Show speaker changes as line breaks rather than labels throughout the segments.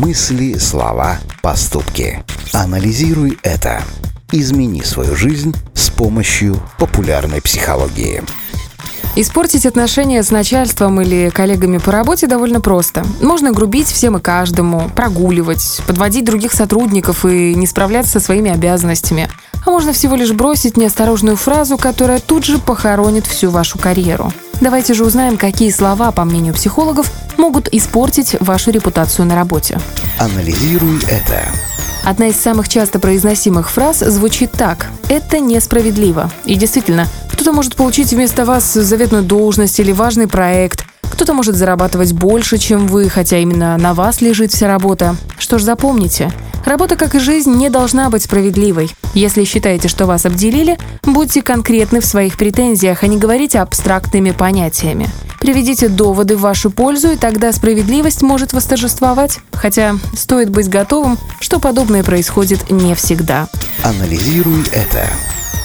Мысли, слова, поступки. Анализируй это. Измени свою жизнь с помощью популярной психологии.
Испортить отношения с начальством или коллегами по работе довольно просто. Можно грубить всем и каждому, прогуливать, подводить других сотрудников и не справляться со своими обязанностями. А можно всего лишь бросить неосторожную фразу, которая тут же похоронит всю вашу карьеру. Давайте же узнаем, какие слова, по мнению психологов, могут испортить вашу репутацию на работе.
Анализируй это.
Одна из самых часто произносимых фраз звучит так «это несправедливо». И действительно, кто-то может получить вместо вас заветную должность или важный проект, кто-то может зарабатывать больше, чем вы, хотя именно на вас лежит вся работа. Что ж, запомните, работа, как и жизнь, не должна быть справедливой. Если считаете, что вас обделили, будьте конкретны в своих претензиях, а не говорите абстрактными понятиями. Приведите доводы в вашу пользу, и тогда справедливость может восторжествовать. Хотя стоит быть готовым, что подобное происходит не всегда.
Анализируй это.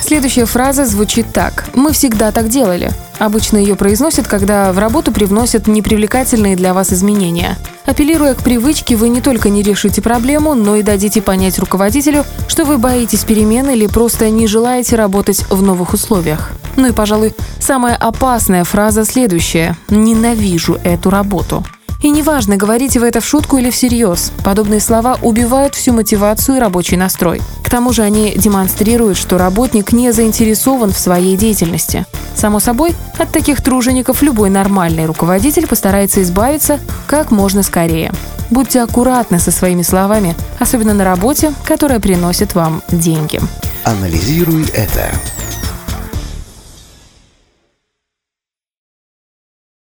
Следующая фраза звучит так. «Мы всегда так делали». Обычно ее произносят, когда в работу привносят непривлекательные для вас изменения. Апеллируя к привычке, вы не только не решите проблему, но и дадите понять руководителю, что вы боитесь перемен или просто не желаете работать в новых условиях. Ну и, пожалуй, самая опасная фраза следующая «Ненавижу эту работу». И неважно, говорите вы это в шутку или всерьез, подобные слова убивают всю мотивацию и рабочий настрой. К тому же они демонстрируют, что работник не заинтересован в своей деятельности. Само собой, от таких тружеников любой нормальный руководитель постарается избавиться как можно скорее. Будьте аккуратны со своими словами, особенно на работе, которая приносит вам деньги.
Анализируй это.